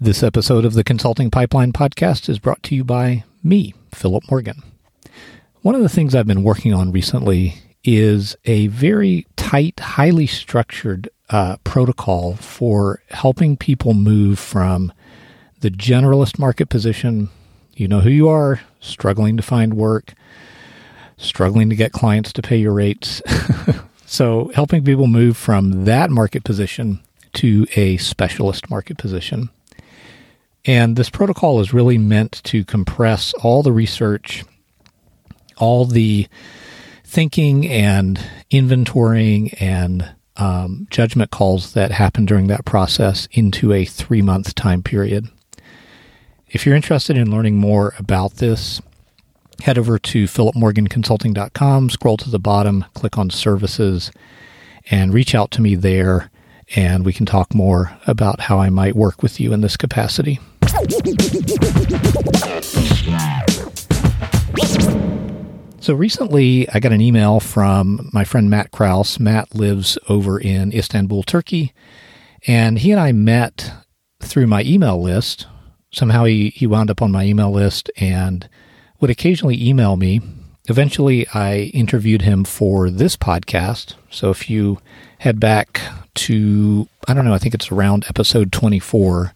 This episode of the Consulting Pipeline podcast is brought to you by me, Philip Morgan. One of the things I've been working on recently is a very tight, highly structured uh, protocol for helping people move from the generalist market position. You know who you are, struggling to find work, struggling to get clients to pay your rates. so, helping people move from that market position to a specialist market position and this protocol is really meant to compress all the research, all the thinking and inventorying and um, judgment calls that happen during that process into a three month time period. If you're interested in learning more about this, head over to philipmorganconsulting.com, scroll to the bottom, click on services, and reach out to me there, and we can talk more about how I might work with you in this capacity. So recently, I got an email from my friend Matt Kraus. Matt lives over in Istanbul, Turkey, and he and I met through my email list. Somehow he, he wound up on my email list and would occasionally email me. Eventually, I interviewed him for this podcast. So if you head back to, I don't know, I think it's around episode 24,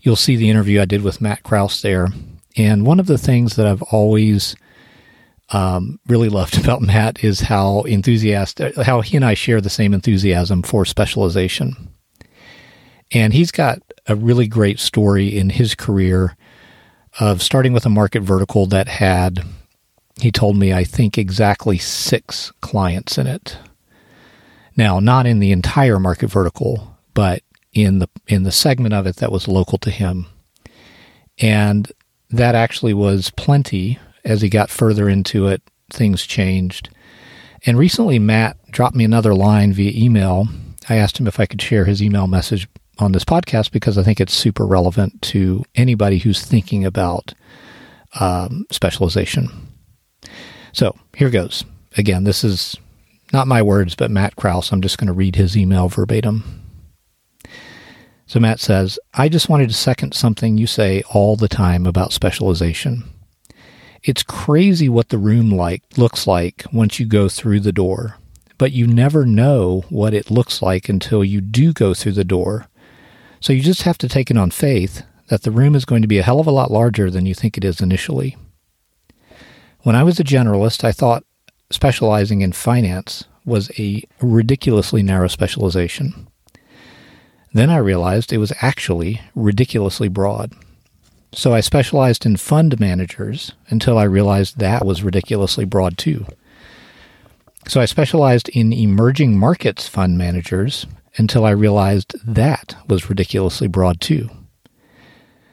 you'll see the interview I did with Matt Kraus there. And one of the things that I've always um, really loved about Matt is how enthusiastic, how he and I share the same enthusiasm for specialization. And he's got a really great story in his career of starting with a market vertical that had, he told me, I think exactly six clients in it. Now, not in the entire market vertical, but in the in the segment of it that was local to him. And that actually was plenty as he got further into it, things changed. And recently Matt dropped me another line via email. I asked him if I could share his email message on this podcast because I think it's super relevant to anybody who's thinking about um, specialization. So here goes. Again, this is not my words, but Matt Kraus. I'm just going to read his email verbatim. So Matt says, I just wanted to second something you say all the time about specialization. It's crazy what the room like looks like once you go through the door, but you never know what it looks like until you do go through the door. So you just have to take it on faith that the room is going to be a hell of a lot larger than you think it is initially. When I was a generalist, I thought specializing in finance was a ridiculously narrow specialization. Then I realized it was actually ridiculously broad. So I specialized in fund managers until I realized that was ridiculously broad too. So I specialized in emerging markets fund managers until I realized that was ridiculously broad too.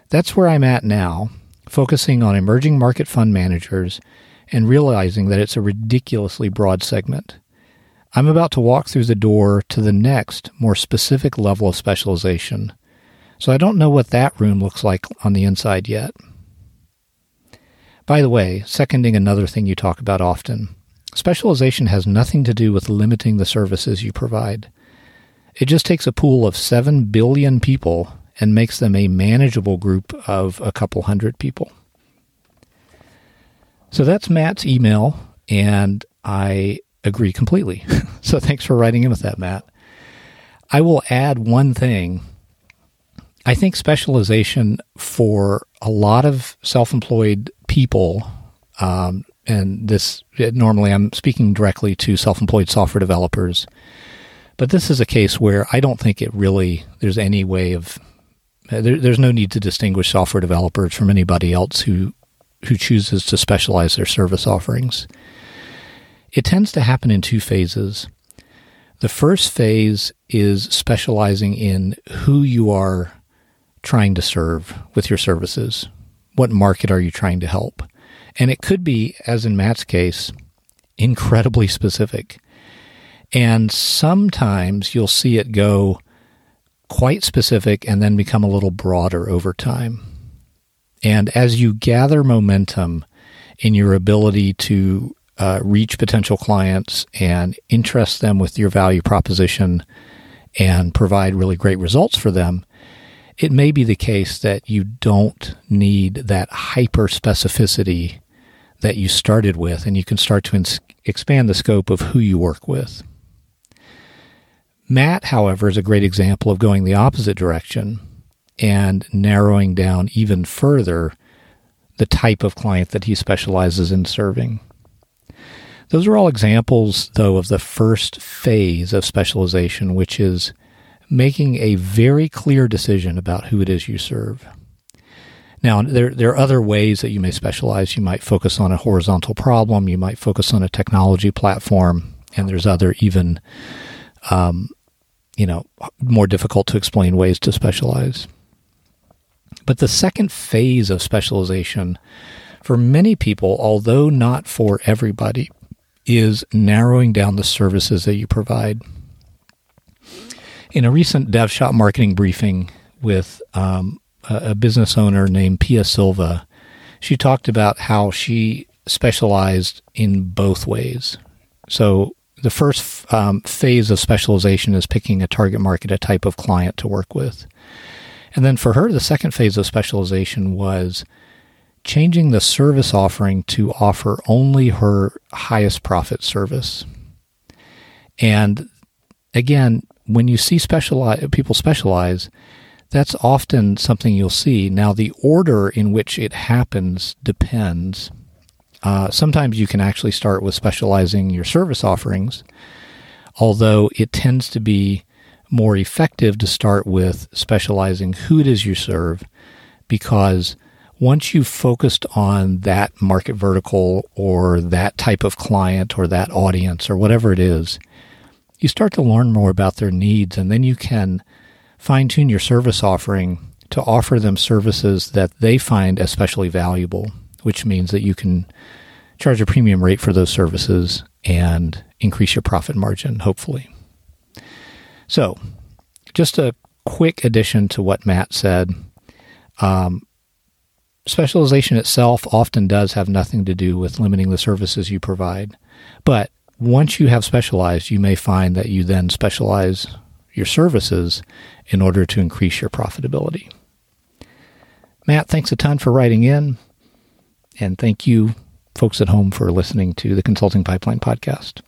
That's where I'm at now, focusing on emerging market fund managers and realizing that it's a ridiculously broad segment. I'm about to walk through the door to the next, more specific level of specialization, so I don't know what that room looks like on the inside yet. By the way, seconding another thing you talk about often, specialization has nothing to do with limiting the services you provide. It just takes a pool of 7 billion people and makes them a manageable group of a couple hundred people. So that's Matt's email, and I agree completely. so thanks for writing in with that, Matt. I will add one thing. I think specialization for a lot of self employed people, um, and this normally I'm speaking directly to self employed software developers, but this is a case where I don't think it really, there's any way of, there, there's no need to distinguish software developers from anybody else who, who chooses to specialize their service offerings. It tends to happen in two phases. The first phase is specializing in who you are trying to serve with your services. What market are you trying to help? And it could be, as in Matt's case, incredibly specific. And sometimes you'll see it go quite specific and then become a little broader over time. And as you gather momentum in your ability to uh, reach potential clients and interest them with your value proposition and provide really great results for them, it may be the case that you don't need that hyper specificity that you started with, and you can start to ins- expand the scope of who you work with. Matt, however, is a great example of going the opposite direction and narrowing down even further the type of client that he specializes in serving. Those are all examples, though, of the first phase of specialization, which is making a very clear decision about who it is you serve. Now, there, there are other ways that you may specialize. You might focus on a horizontal problem, you might focus on a technology platform, and there's other even, um, you know, more difficult to explain ways to specialize. But the second phase of specialization for many people, although not for everybody, is narrowing down the services that you provide. In a recent DevShop marketing briefing with um, a, business owner named Pia Silva, she talked about how she specialized in both ways. So the first um, phase of specialization is picking a target market, a type of client to work with. And then for her, the second phase of specialization was changing the service offering to offer only her highest profit service. And again, when you see specialize, people specialize, that's often something you'll see. Now, the order in which it happens depends. Uh, sometimes you can actually start with specializing your service offerings, although it tends to be more effective to start with specializing who it is you serve because once you've focused on that market vertical or that type of client or that audience or whatever it is, you start to learn more about their needs and then you can fine tune your service offering to offer them services that they find especially valuable, which means that you can charge a premium rate for those services and increase your profit margin, hopefully. So, just a quick addition to what Matt said. Um, specialization itself often does have nothing to do with limiting the services you provide. But once you have specialized, you may find that you then specialize your services in order to increase your profitability. Matt, thanks a ton for writing in. And thank you, folks at home, for listening to the Consulting Pipeline podcast.